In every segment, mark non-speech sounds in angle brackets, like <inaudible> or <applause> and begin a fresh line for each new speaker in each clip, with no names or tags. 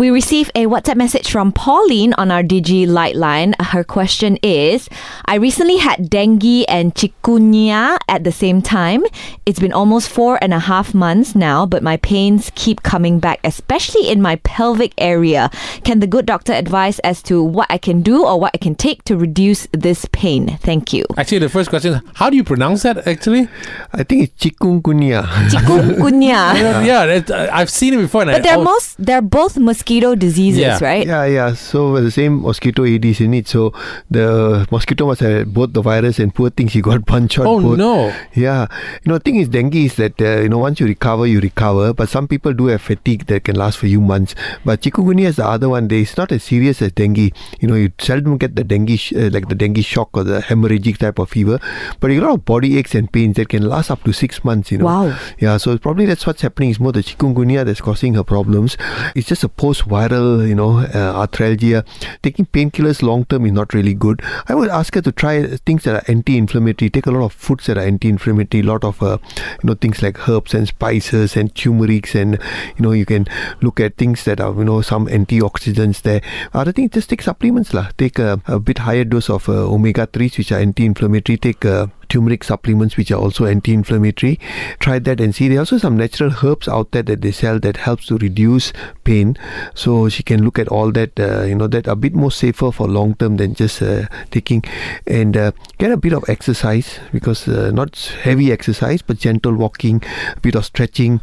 We receive a WhatsApp message from Pauline on our Digi Lightline. Her question is I recently had dengue and chikungunya at the same time. It's been almost four and a half months now, but my pains keep coming back, especially in my pelvic area. Can the good doctor advise as to what I can do or what I can take to reduce this pain? Thank you.
Actually, the first question is how do you pronounce that actually?
I think it's chikungunya.
Chikungunya. <laughs>
yeah, that, uh, I've seen it before. And
But
I,
they're
oh,
most they're both mosquito diseases,
Yeah.
right?
Yeah, yeah. So the same mosquito Aedes in it. So the mosquito must have both the virus and poor things he got <laughs> punch out.
Oh
both.
no.
Yeah, you know, the thing is dengue is that uh, you know once you recover, you recover. But some people do have fatigue that can last for you months. But chikungunya is the other one. They, it's not as serious as dengue. You know, you seldom get the dengue sh- uh, like the dengue shock or the hemorrhagic type of fever. But you get a lot of body aches and pains that can last up to six months. You know.
Wow.
Yeah, so probably that's what's happening. It's more the chikungunya that's causing her problems. It's just a post-viral, you know, uh, arthralgia. Taking painkillers long term is not really good. I would ask her to try things that are anti-inflammatory. Take a lot of foods that are anti-inflammatory. A lot of, uh, you know, things like herbs and spices and turmerics, and you know, you can look at things that are, you know, some antioxidants there. Other things, just take supplements lah. Take a, a bit higher dose of uh, omega threes, which are anti-inflammatory. Take uh, turmeric supplements which are also anti-inflammatory. Try that and see there are also some natural herbs out there that they sell that helps to reduce pain. So she can look at all that uh, you know that a bit more safer for long term than just uh, taking. And uh, get a bit of exercise because uh, not heavy exercise but gentle walking a bit of stretching.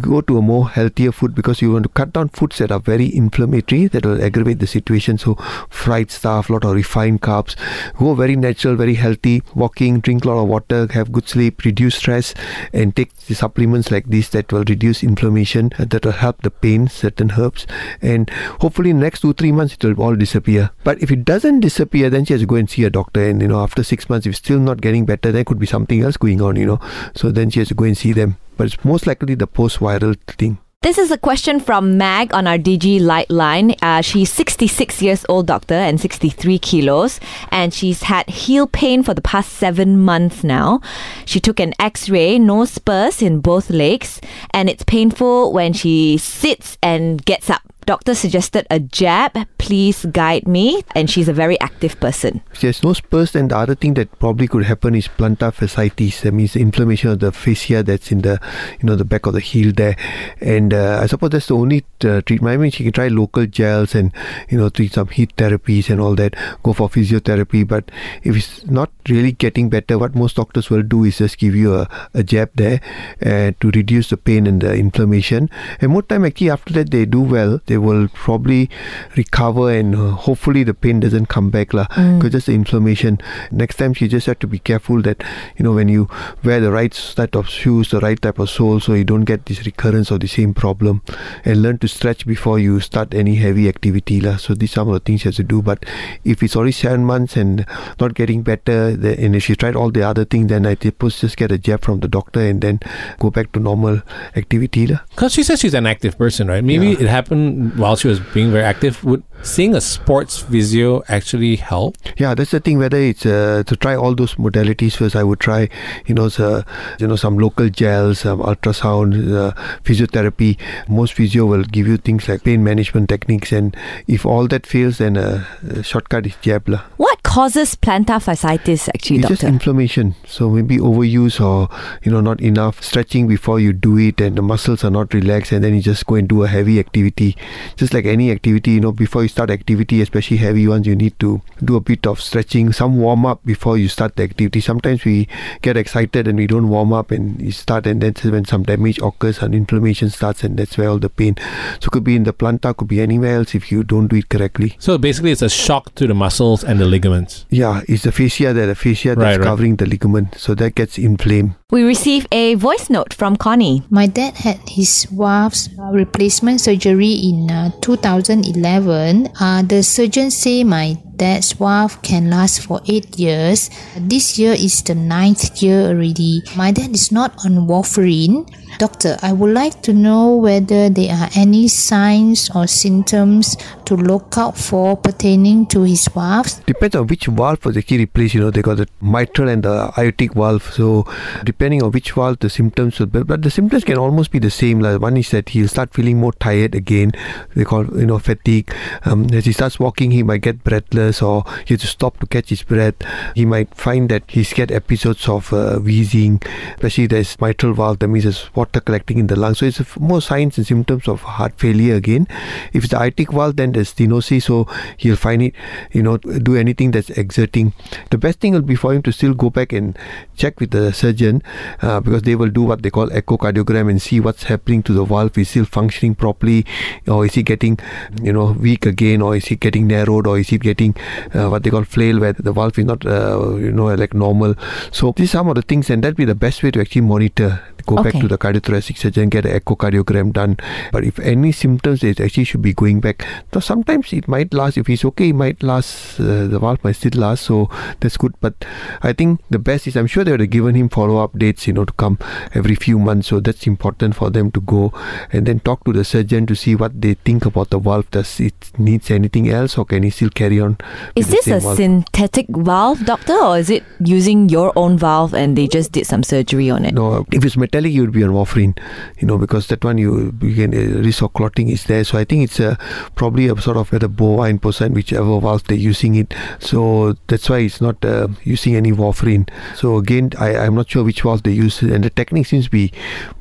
Go to a more healthier food because you want to cut down foods that are very inflammatory that will aggravate the situation. So fried stuff lot of refined carbs. Go very natural very healthy. Walking drink lot of water have good sleep reduce stress and take the supplements like this that will reduce inflammation uh, that will help the pain certain herbs. And hopefully next two three months it will all disappear. But if it doesn't disappear then she has to go and see a doctor. And you know after six months if still not getting better there could be something else going on you know. So then she has to go and see them. But it's most likely the post-viral thing
This is a question from Mag on our DG Light line. Uh, she's 66 years old, doctor, and 63 kilos, and she's had heel pain for the past seven months now. She took an x ray, no spurs in both legs, and it's painful when she sits and gets up. Doctor suggested a jab. Please guide me. And she's a very active person.
There's no spurs, then the other thing that probably could happen is plantar fasciitis. That means inflammation of the fascia that's in the, you know, the back of the heel there. And uh, I suppose that's the only uh, treatment. I mean, she can try local gels and, you know, treat some heat therapies and all that. Go for physiotherapy. But if it's not really getting better, what most doctors will do is just give you a, a jab there uh, to reduce the pain and the inflammation. And more time, actually, after that, they do well. They will probably recover and uh, hopefully the pain doesn't come back lah. Because just the inflammation. Next time, she just have to be careful that you know when you wear the right type of shoes, the right type of sole, so you don't get this recurrence of the same problem. And learn to stretch before you start any heavy activity lah. So these are some of the things she has to do. But if it's already seven months and not getting better, the, and if she tried all the other things, then I suppose just get a jab from the doctor and then go back to normal activity lah.
Because she says she's an active person, right? Maybe
Yeah.
it happened while she was being very active. Would seeing a sports physio actually help?
Yeah, that's the thing. Whether it's uh, to try all those modalities first, I would try, you know, so, you know, some local gels, some ultrasound, uh, physiotherapy. Most physio will give you things like pain management techniques, and if all that fails, then uh, a shortcut is jab lah.
What causes plantar fasciitis, actually,
It's just inflammation. So maybe overuse or you know not enough stretching before you do it, and the muscles are not relaxed, and then you just go and do a heavy activity. Just like any activity, you know, before you start activity, especially heavy ones, you need to do a bit of stretching, some warm up before you start the activity. Sometimes we get excited and we don't warm up, and you start, and that's when some damage occurs and inflammation starts, and that's where all the pain. So could be in the plantar, could be anywhere else if you don't do it correctly.
So basically, it's a shock to the muscles and the ligaments.
Yeah, it's the fascia there, the fascia that's
Right, right.
covering the ligament, so that gets inflamed.
We receive a voice note from Connie.
My dad had his valve's uh, replacement surgery in uh, 2011. Uh, the surgeon say my that valve can last for eight years. This year is the ninth year already. My dad is not on warfarin. Doctor, I would like to know whether there are any signs or symptoms to look out for pertaining to his valves.
Depends on which valve was actually replaced. You know, they got the mitral and the aortic valve. So, depending on which valve, the symptoms will be, but the symptoms can almost be the same. Like one is that he'll start feeling more tired again. They call you know fatigue. Um, as he starts walking, he might get breathless or he has to stop to catch his breath. He might find that he's get episodes of uh, wheezing, especially there's mitral valve. That means there's water collecting in the lungs. So it's more signs and symptoms of heart failure again. If it's the aortic valve, then there's stenosis. So he'll find it, you know, do anything that's exerting. The best thing will be for him to still go back and check with the surgeon uh, because they will do what they call echocardiogram and see what's happening to the valve. Is still functioning properly, or is he getting, you know, weak again, or is he getting narrowed, or is he getting uh, what they call flail, where the valve is not, uh, you know, like normal. So these are some of the things, and that'd be the best way to actually monitor go
Okay.
back to the cardiothoracic surgeon, get an echocardiogram done. But if any symptoms, it actually should be going back. So sometimes it might last. If he's okay, it might last. Uh, the valve might still last. So that's good. But I think the best is I'm sure they would have given him follow up dates, you know, to come every few months. So that's important for them to go and then talk to the surgeon to see what they think about the valve. Does it needs anything else, or can he still carry on?
Is this a synthetic valve, doctor, or is it using your own valve and they just did some surgery on it?
No, if it's metallic, you would be on warfarin, you know, because that one you, you can uh, risk of clotting is there. So I think it's a probably a sort of at a bovine percent, whichever valve they're using it. So that's why it's not uh, using any warfarin. So again, I I'm not sure which valve they use, and the technique seems to be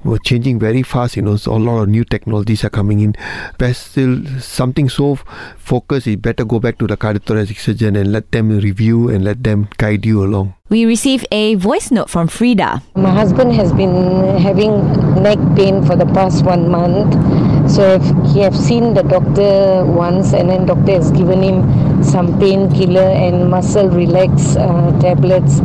uh, changing very fast. You know, so a lot of new technologies are coming in. Best still something so focused, you better go back to the cardiothoracic surgeon and let them review and let them guide you along.
We receive a voice note from Frida.
My husband has been having neck pain for the past one month. So if he have seen the doctor once and then doctor has given him some painkiller and muscle relax uh, tablets.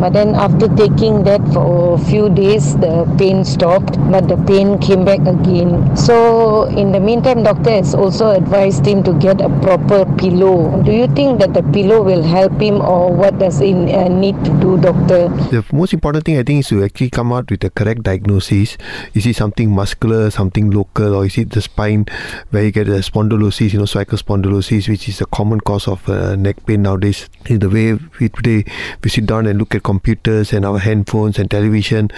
But then after taking that for a few days, the pain stopped, but the pain came back again. So in the meantime, doctor has also advised him to get a proper pillow. Do you think that the pillow will help him, or what does he uh, need to do, doctor?
The most important thing I think is to actually come out with the correct diagnosis. Is it something muscular, something local, or is it the spine where you get a spondylosis, you know, spondylosis, which is a common cause of uh, neck pain nowadays. In the way we today we sit down and look at computers and our handphones and television,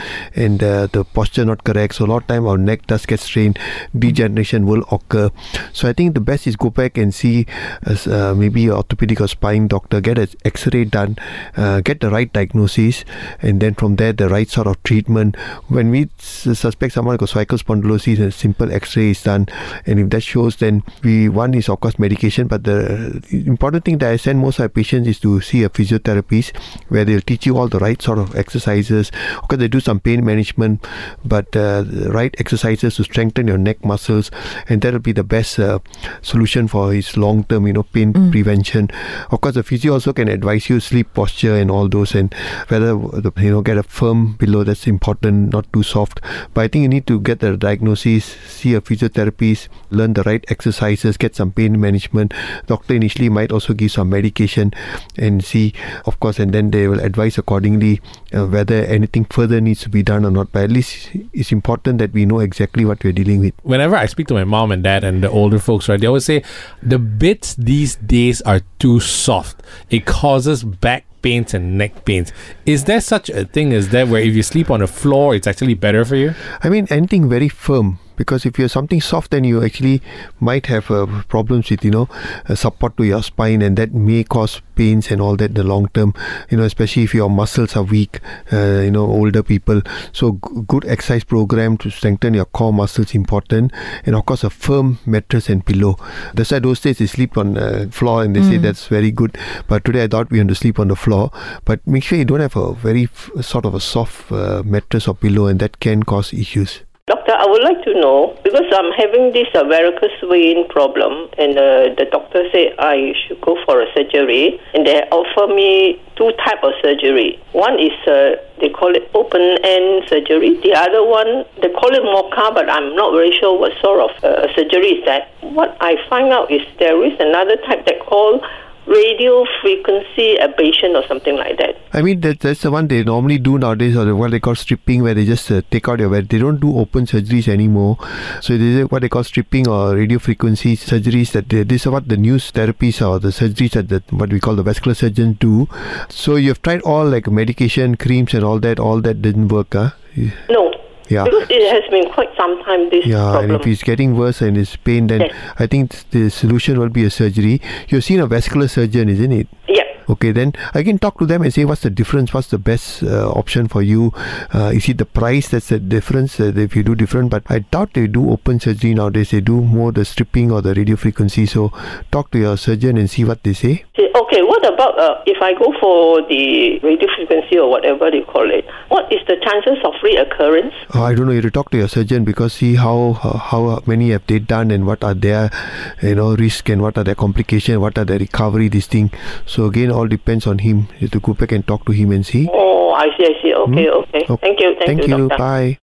and uh, the posture not correct. So a lot of time our neck does get strained, degeneration will occur. So I think the best is go back and see as uh, maybe a orthopedic or spine doctor, get an X-ray done, uh, get the right diagnosis, and then from there the right sort of treatment. When we suspect someone got spondylosis, a simple X-ray is done, and if that shows, then we one is of course medication, but the important thing that I send most of my patients is to see a physiotherapist where they'll teach you all the right sort of exercises. Of course, they do some pain management, but uh, the right exercises to strengthen your neck muscles, and that'll be the best uh, solution for his long-term, you know, pain prevention. Of course, the physio also can advise you sleep posture and all those, and whether you know get a firm pillow that's important, not too soft. But I think you need to get the diagnosis, see a physiotherapist, learn the right exercises, get some pain management. Doctor initially might also give some medication and see, of course, and then they will advise accordingly uh, whether anything further needs to be done or not. But at least it's important that we know exactly what we're dealing with.
whenever I speak to my mom and dad and the older folks, right, they always say the bits these days are too soft. It causes back pains and neck pains. Is there such a thing as that where if you sleep on the floor, it's actually better for you?
I mean, anything very firm. Because if you're something soft, then you actually might have uh, problems with, you know, uh, support to your spine, and that may cause pains and all that in the long term. You know, especially if your muscles are weak. Uh, you know, older people. So g- good exercise program to strengthen your core muscles important, and of course a firm mattress and pillow. That's why those days they sleep on the floor, and they say that's very good. But today I thought we want to sleep on the floor. But make sure you don't have a very f- sort of a soft uh, mattress or pillow, and that can cause issues.
Doctor, I would like to know because I'm having this uh, varicose vein problem, and uh, the doctor said I should go for a surgery, and they offer me two type of surgery. One is uh, they call it open end surgery. The other one they call it MOCA, but I'm not very sure what sort of uh, surgery is that. What I find out is there is another type that called radio frequency ablation or something like that.
I mean, that, that's the one they normally do nowadays, or what they call stripping, where they just uh, take out your. They don't do open surgeries anymore. So this is what they call stripping or radio frequency surgeries. That they, this is what the news therapies or the surgeries that the, what we call the vascular surgeons do. So you've tried all like medication, creams, and all that. All that didn't work, huh?
No.
Yeah.
Because <laughs> it has been quite some time this
Yeah, and if he's getting worse and his pain, then
Yes.
I think the solution will be a surgery. You've seen a vascular surgeon, isn't it?
yeah.
Okay, then I can talk to them and say what's the difference, what's the best uh, option for you. Uh, is it the price that's the difference uh, if you do different? But I doubt they do open surgery nowadays. They do more the stripping or the radio frequency. So talk to your surgeon and see what they say.
Okay, what about uh, if I go for the radio frequency or whatever they call it? What is the chances of reoccurrence?
Uh, I don't know. You have to talk to your surgeon because see how uh, how many have they done and what are their you know risk and what are their complication, what are their recovery. This thing. So again, all depends on him. You have to go back and talk to him and see.
Oh, I see, I see. Okay, hmm? okay.
Oh,
Thank you, thank,
Thank
you,
you. Bye.